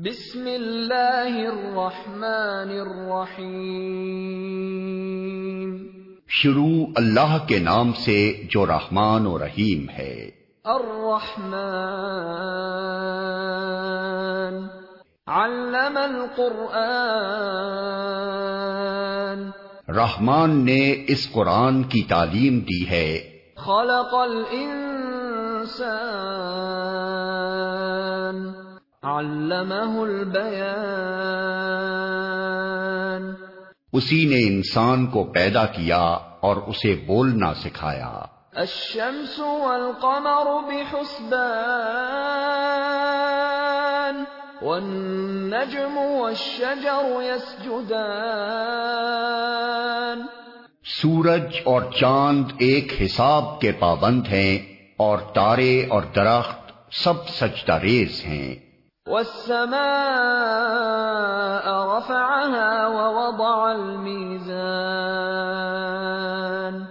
بسم اللہ الرحمن الرحیم۔ شروع اللہ کے نام سے جو رحمان و رحیم ہے۔ الرحمن۔ علم القرآن۔ رحمان نے اس قرآن کی تعلیم دی ہے۔ خلق الانسان۔ علمه البیان اسی نے انسان کو پیدا کیا اور اسے بولنا سکھایا۔ الشمس والقمر بحسبان۔ والنجم والشجر يسجدان۔ سورج اور چاند ایک حساب کے پابند ہیں اور تارے اور درخت سب سجدہ ریز ہیں۔ والسماء رفعها ووضع الميزان.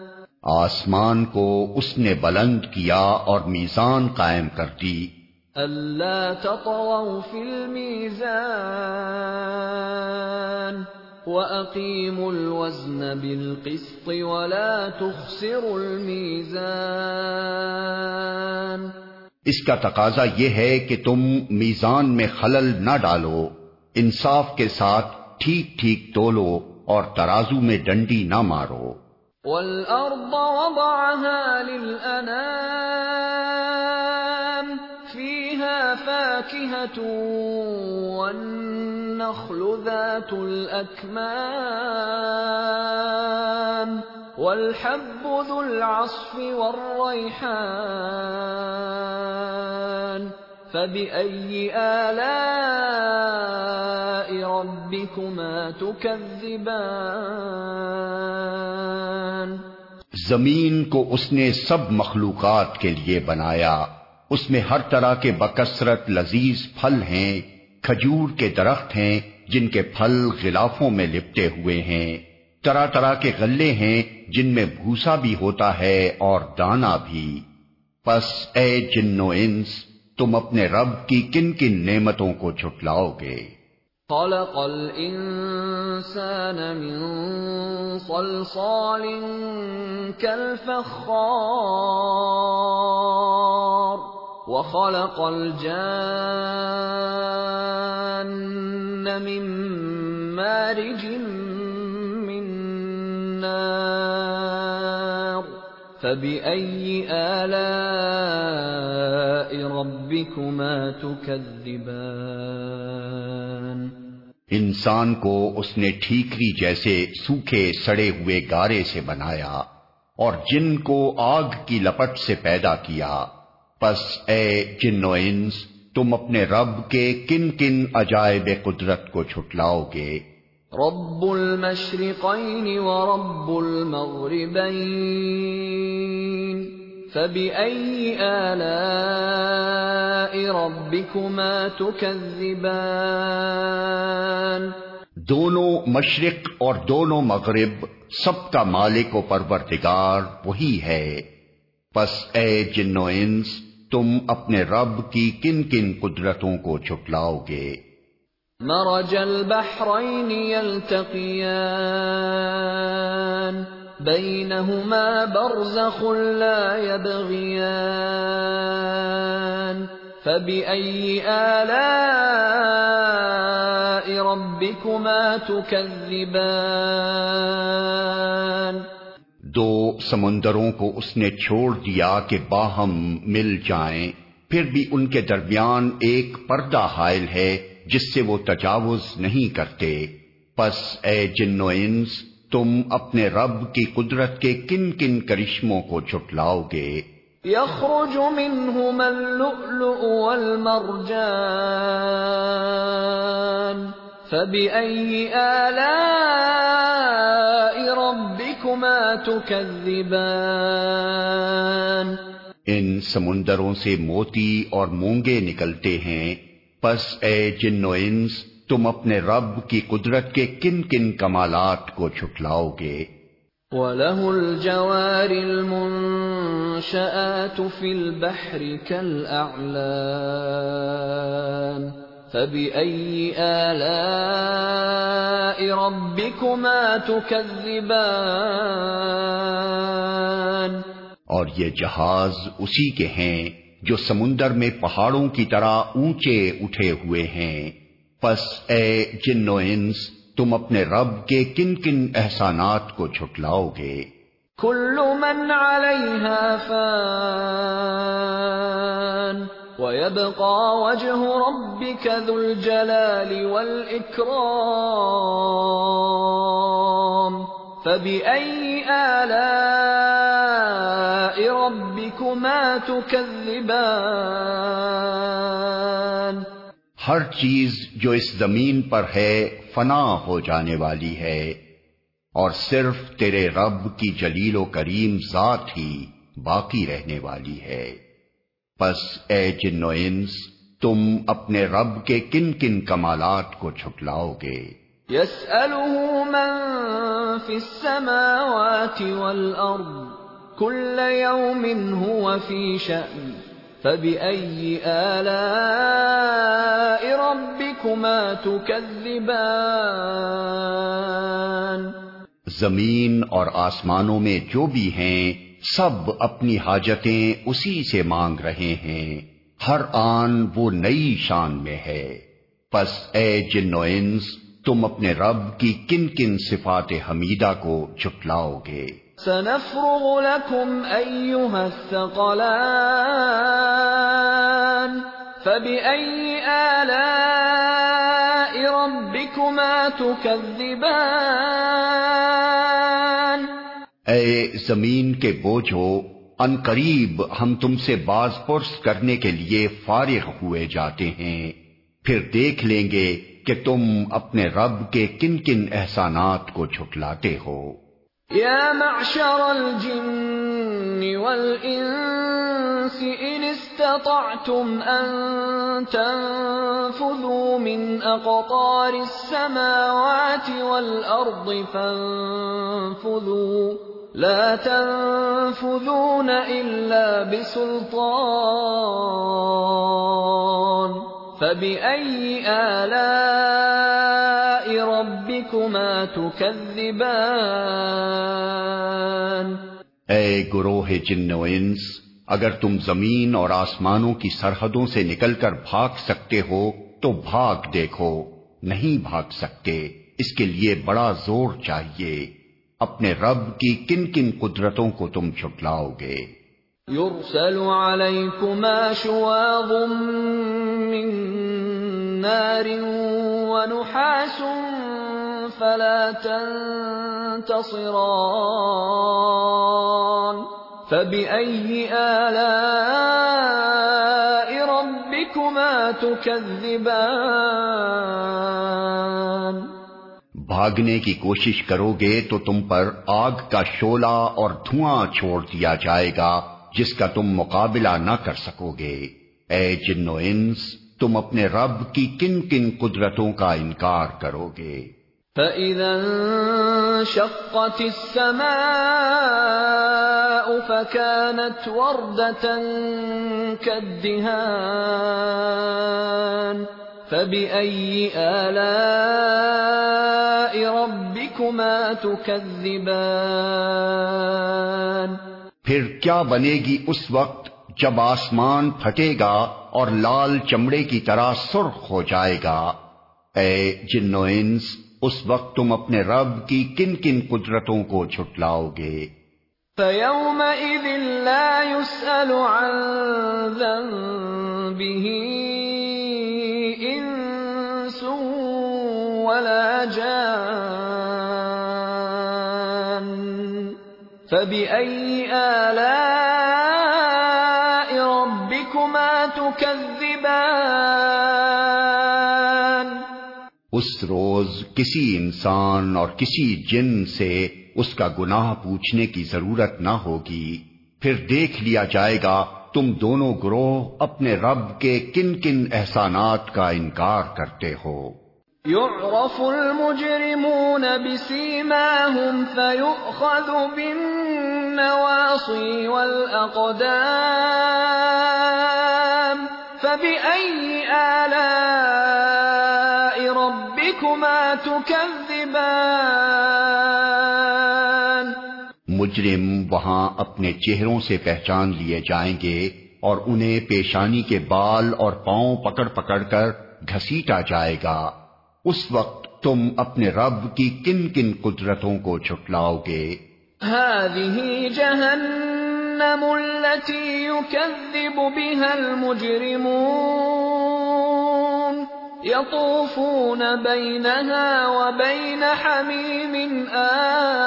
آسمان کو اس نے بلند کیا اور میزان قائم کر دی۔ ألا تطغوا في الميزان وأقيموا الوزن بالقسط ولا تخسروا الميزان اس کا تقاضا یہ ہے کہ تم میزان میں خلل نہ ڈالو، انصاف کے ساتھ ٹھیک ٹھیک تولو اور ترازو میں ڈنڈی نہ مارو۔ والأرض وضعها للأنام، فيها فاكهة والنخل ذات الأكمام۔ والحب ذو العصف والريحان. فبأي آلاء ربكما تكذبان؟ زمین کو اس نے سب مخلوقات کے لیے بنایا۔ اس میں ہر طرح کے بکثرت لذیذ پھل ہیں، کھجور کے درخت ہیں، جن کے پھل غلافوں میں لپٹے ہوئے ہیں۔ طرح طرح کے غلے ہیں جن میں بھوسا بھی ہوتا ہے اور دانا بھی۔ پس اے جنو انس، تم اپنے رب کی کن کن نعمتوں کو چھٹلاؤ گے؟ خلق الإنسان من صلصال كالفخار وخلق الجان من مارج نار فبأي آلاء ربكما تكذبان؟ انسان کو اس نے ٹھیکری جیسے سوکھے سڑے ہوئے گارے سے بنایا اور جن کو آگ کی لپٹ سے پیدا کیا۔ پس اے جن و انس، تم اپنے رب کے کن کن عجائب قدرت کو چھٹلاؤ گے۔ رب المشرقين ورب المغربين فبأي آلاء ربكما تكذبان دونوں مشرق اور دونوں مغرب سب کا مالک و پروردگار وہی ہے۔ پس اے جن و انس، تم اپنے رب کی کن کن قدرتوں کو چھٹلاؤ گے۔ مرج البحرين يلتقيان، بينهما برزخ لا يبغيان. فبأي آلاء ربكما تكذبان؟ دو سمندروں کو اس نے چھوڑ دیا کہ باہم مل جائیں، پھر بھی ان کے درمیان ایک پردہ حائل ہے۔ جس سے وہ تجاوز نہیں کرتے۔ پس اے جن و انس تم اپنے رب کی قدرت کے کن کن کرشموں کو چھٹلاؤ گے۔ يخرج منهما اللؤلؤ والمرجان۔ فبأي آلاء ربكما تكذبان ان سمندروں سے موتی اور مونگے نکلتے ہیں۔ پس اے جن و انس تم اپنے رب کی قدرت کے کن کن کمالات کو چھٹلاؤ گے۔ وَلَهُ الْجَوَارِ الْمُنشَآتُ فِي الْبَحْرِ كَالْأَعْلَامِ فبأي آلاء ربكما تكذبان؟ اور یہ جہاز اسی کے ہیں۔ جو سمندر میں پہاڑوں کی طرح اونچے اٹھے ہوئے ہیں۔ پس اے جن و انس، تم اپنے رب کے کن کن احسانات کو جھٹلاؤ گے۔ كل من عليها فان ويبقى وجه ربك ذو الجلال والإكرام فبأي آلاء ربكما تكذبان ہر چیز جو اس زمین پر ہے فنا ہو جانے والی ہے اور صرف تیرے رب کی جلیل و کریم ذات ہی باقی رہنے والی ہے۔ پس اے جن و انس تم اپنے رب کے کن کن کمالات کو چھٹلاؤ گے۔ يسأله من في السماوات والأرض كل يوم هو في شأن. فبأي آلاء ربكما تكذبان؟ زمین اور آسمانوں میں جو بھی ہیں، سب اپنی حاجتیں اسی سے مانگ رہے ہیں۔ ہر آن وہ نئی شان میں ہے۔ پس اے جن انس، تم اپنے رب کی کن کن صفات حمیدہ کو جھٹلاؤ گے۔ سنفرغ لكم أيها الثقلان فبأي آلاء ربكما تكذبان؟ اے زمین کے بوجھو ان قریب ہم تم سے باز پرس کرنے کے لیے فارغ ہوئے جاتے ہیں۔ پھر دیکھ لیں گے کہ تم اپنے رب کے کن کن احسانات کو جھٹلاتے ہو۔ يا معشر الجن والإنس إن استطعتم أن تنفذوا من أقطار السماوات والأرض فانفذوا. لا تنفذون إلا بسلطان. فبأي آلام ربكما تكذبان. اے گروہ جن و انس، اگر تم زمین اور آسمانوں کی سرحدوں سے نکل کر بھاگ سکتے ہو، تو بھاگ دیکھو، نہیں بھاگ سکتے، اس کے لیے بڑا زور چاہیے۔ اپنے رب کی کن کن قدرتوں کو تم چھٹلاؤ گے۔ يرسل عليكما شواظ من نار ونحاس فلا تنتصران. فبأي آلاء ربكما تكذبان؟ بھاگنے کی کوشش کرو گے تو تم پر آگ کا شولہ اور دھواں چھوڑ دیا جائے گا۔ جس کا تم مقابلہ نہ کر سکو گے۔ اے جن و انس، تم اپنے رب کی کن کن قدرتوں کا انکار کرو گے۔ فَإِذَا انشَقَّتِ السَّمَاءُ فَكَانَتْ وَرْدَةً كَالدِّهَانِ فَبِأَيِّ آلَاءِ رَبِّكُمَا تُكَذِّبَانِ پھر کیا بنے گی اس وقت جب آسمان پھٹے گا اور لال چمڑے کی طرح سرخ ہو جائے گا؟ اے جن و انس، اس وقت تم اپنے رب کی کن کن قدرتوں کو چھٹلاؤ گے؟ فَيَوْمَئِذٍ لَا يُسْأَلُ عَن إِنسٌ وَلَا جَانٌ فَبِأَيِّ آلَاءِ رَبِّكُمَا تُكَذِّبَانِ اس روز کسی انسان اور کسی جن سے اس کا گناہ پوچھنے کی ضرورت نہ ہوگی۔ پھر دیکھ لیا جائے گا تم دونوں گروہ اپنے رب کے کن کن احسانات کا انکار کرتے ہو۔ يعرف المجرمون بسيماهم فيؤخذ بالنواصي والأقدام فبأي آلام ربكما تكذبان مجرم وہاں اپنے چہروں سے پہچان لیے جائیں گے اور انہیں پیشانی کے بال اور پاؤں پکڑ پکڑ کر گھسیٹا جائے گا۔ اس وقت تم اپنے رب کی کن کن قدرتوں کو چھٹلاؤ گے؟ هذه جهنم التي يكذب بها المجرمون. يطوفون بينها وبين حميم آن.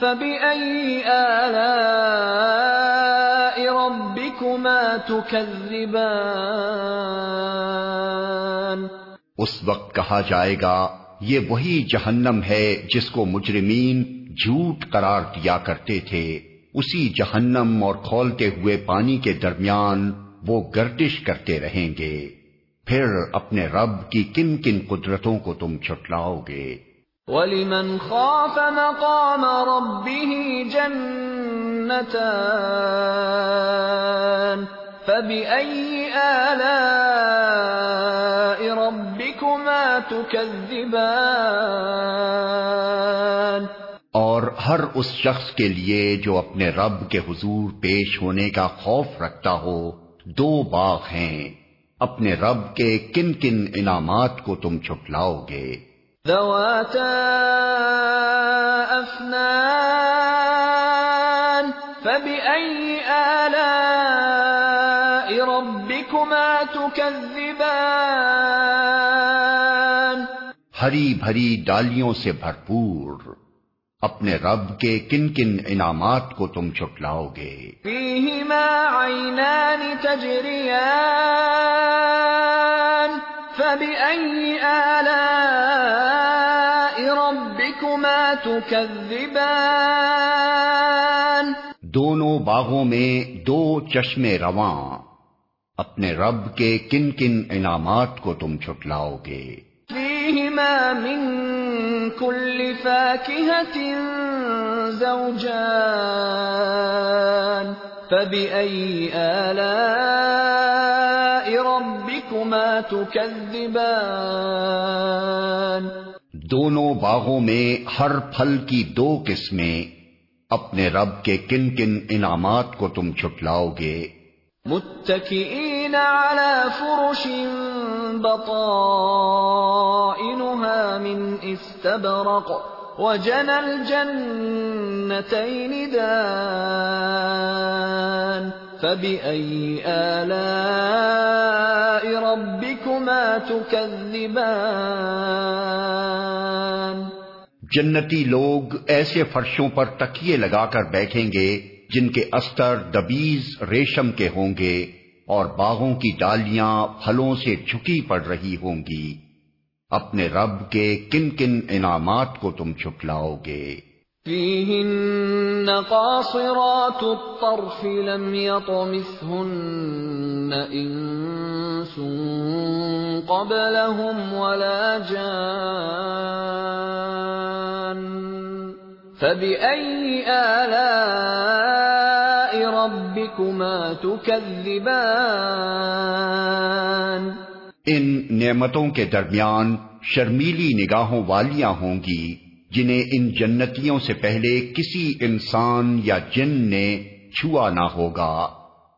فبأي آلاء ربكما تكذبان اس وقت کہا جائے گا، یہ وہی جہنم ہے جس کو مجرمین جھوٹ قرار دیا کرتے تھے۔ اسی جہنم اور کھولتے ہوئے پانی کے درمیان وہ گردش کرتے رہیں گے۔ پھر اپنے رب کی کن کن قدرتوں کو تم چھٹلاؤ گے۔ وَلِمَنْ خَافَ مَقَامَ رَبِّهِ جَنَّتَانِ فَبِأَيِّ آلَاءِ رَبِّكُمَا تُكَذِّبَانِ اور ہر اس شخص کے لیے جو اپنے رب کے حضور پیش ہونے کا خوف رکھتا ہو، دو باغ ہیں۔ اپنے رب کے کن کن انعامات کو تم چھپلاؤ گے۔ ذواتا افنان فبأي آلاء ربكما تكذبان؟ ہری بھری ڈالیوں سے بھرپور اپنے رب کے کن کن انعامات کو تم چھپلاؤ گے؟ فيهما عينان تجريان فبأي آلاء ربكما تكذبان دونوں باغوں میں دو چشمے رواں۔ اپنے رب کے کن کن انعامات کو تم چھٹلاؤ گے۔ فيهما من كل فاكهة زوجان فبأي آلاء ربكما تكذبان. دونوں باغوں میں ہر پھل کی دو قسمیں اپنے رب کے کن کن انعامات کو تم چھٹلاؤ گے۔ متكئين على فرش بطائنها من استبرق وجنى الجنتين دان. فبأي آلاء ربكما تكذبان جنتی لوگ ایسے فرشوں پر تکیے لگا کر بیٹھیں گے جن کے استر دبیز ریشم کے ہوں گے اور باغوں کی ڈالیاں پھلوں سے جھکی پڑ رہی ہوں گی۔ اپنے رب کے کن کن انعامات کو تم چھپلاؤ گے۔ فيهن قاصرات الطرف لم يطمثهن إنس قبلهم ولا جان فبأي آلاء ربكما تكذبان؟ ان نعمتوں کے درمیان شرمیلی نگاہوں والیاں ہوں گی۔ جنہیں ان جنتیوں سے پہلے کسی انسان یا جن نے چھوا نہ ہوگا،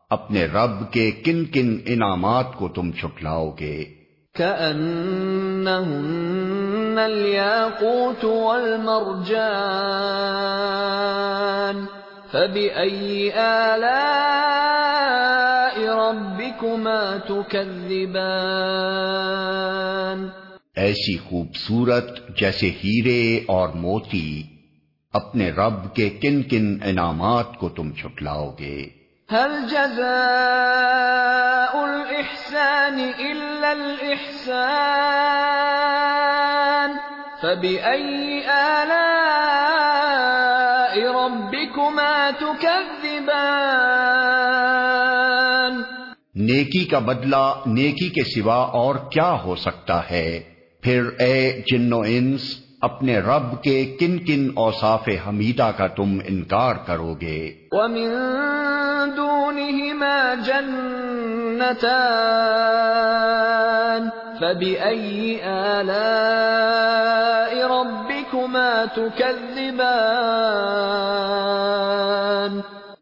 اپنے رب کے کن کن انعامات کو تم چھپلاؤ گے۔ كأنهن الياقوت والمرجان، فبأي آلاء ربكما تكذبان؟ ایسی خوبصورت جیسے ہیرے اور موتی اپنے رب کے کن کن انعامات کو تم چھٹلاؤ گے۔ هل جزاء الإحسان إلا الإحسان فبأي آلاء ربكما تكذبان؟ نیکی کا بدلہ نیکی کے سوا اور کیا ہو سکتا ہے؟ پھر اے جن و انس اپنے رب کے کن کن اوصاف حمیدہ کا تم انکار کرو گے؟ ومن دونهما جنتان فبأي آلاء ربكما تكذبان؟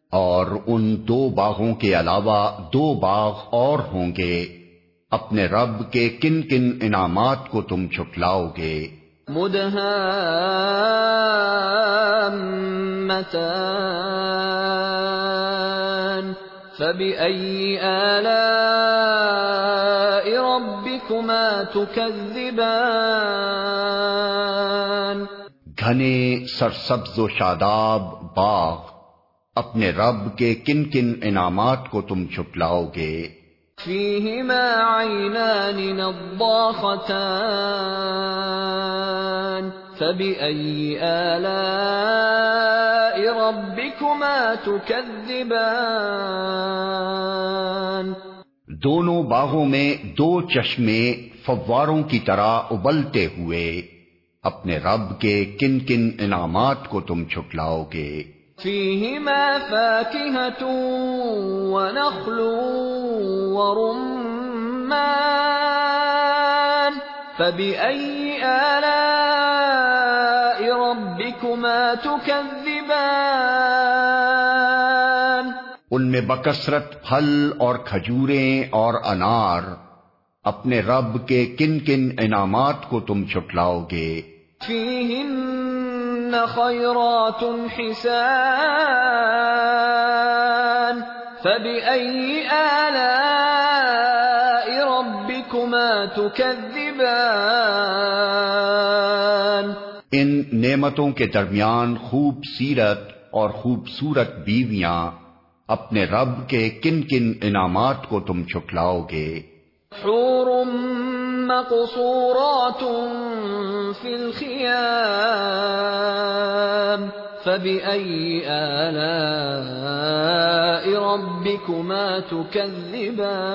اور ان دو باغوں کے علاوہ دو باغ اور ہوں گے۔ اپنے رب کے کن کن انعامات کو تم چھٹلاؤ گے؟ مدهامتان فبأي آلاء ربكما تكذبان؟ گھنے سرسبز و شاداب باغ اپنے رب کے کن کن انعامات کو تم چھپلاؤ گے؟ فيهما عينان نضاختان. فبأي آلاء ربكما تكذبان؟ دونوں باغوں میں دو چشمے فواروں کی طرح ابلتے ہوئے، اپنے رب کے کن کن انعامات کو تم چھٹلاؤ گے۔ فيهما فاكهة ونخل ورمان فبأي آلاء ربكما تكذبان؟ ان میں بکثرت پھل اور کھجوریں اور انار اپنے رب کے کن کن انعامات کو تم چھٹلاؤ گے۔ فيهن خيرات حسان فبأي آلاء ربكما تكذبان ان نعمتوں کے درمیان خوب سیرت اور خوبصورت بیویاں اپنے رب کے کن کن انعامات کو تم چھٹلاؤ گے۔ حور مقصورات في الخيام فبأي آلاء ربكما تكذبان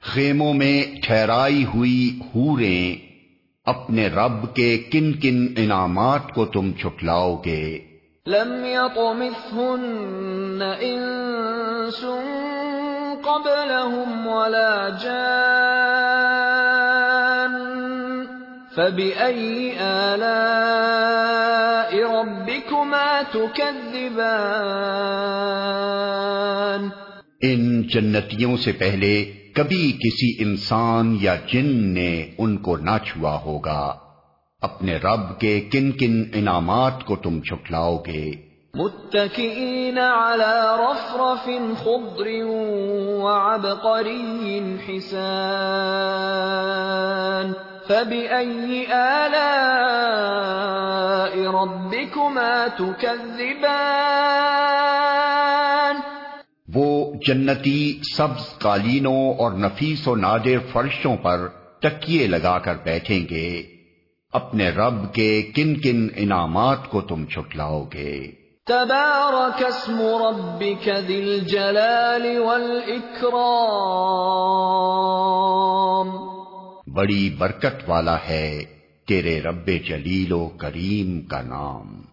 خیموں میں ٹھہرائی ہوئی ہوریں اپنے رب کے کن کن انعامات کو تم چھٹلاؤ گے؟ لم يطمثهن انس قبلهم ولا جان فبأي آلاء ربكما تكذبان؟ ان جنتیوں سے پہلے کبھی کسی انسان یا جن نے ان کو نہ چھوا ہوگا۔ اپنے رب کے کن کن انعامات کو تم چھٹلاؤ گے۔ متكئين على رفرف خضر وعبقري حسان۔ فبأي آلاء ربكما تكذبان وہ جنتی سبز قالینوں اور نفیس و نادر فرشوں پر تکیے لگا کر بیٹھیں گے۔ اپنے رب کے کن کن انعامات کو تم چھٹلاؤ گے۔ تبارك اسم ربك ذي الجلال والإكرام بڑی برکت والا ہے تیرے رب جلیل و کریم کا نام۔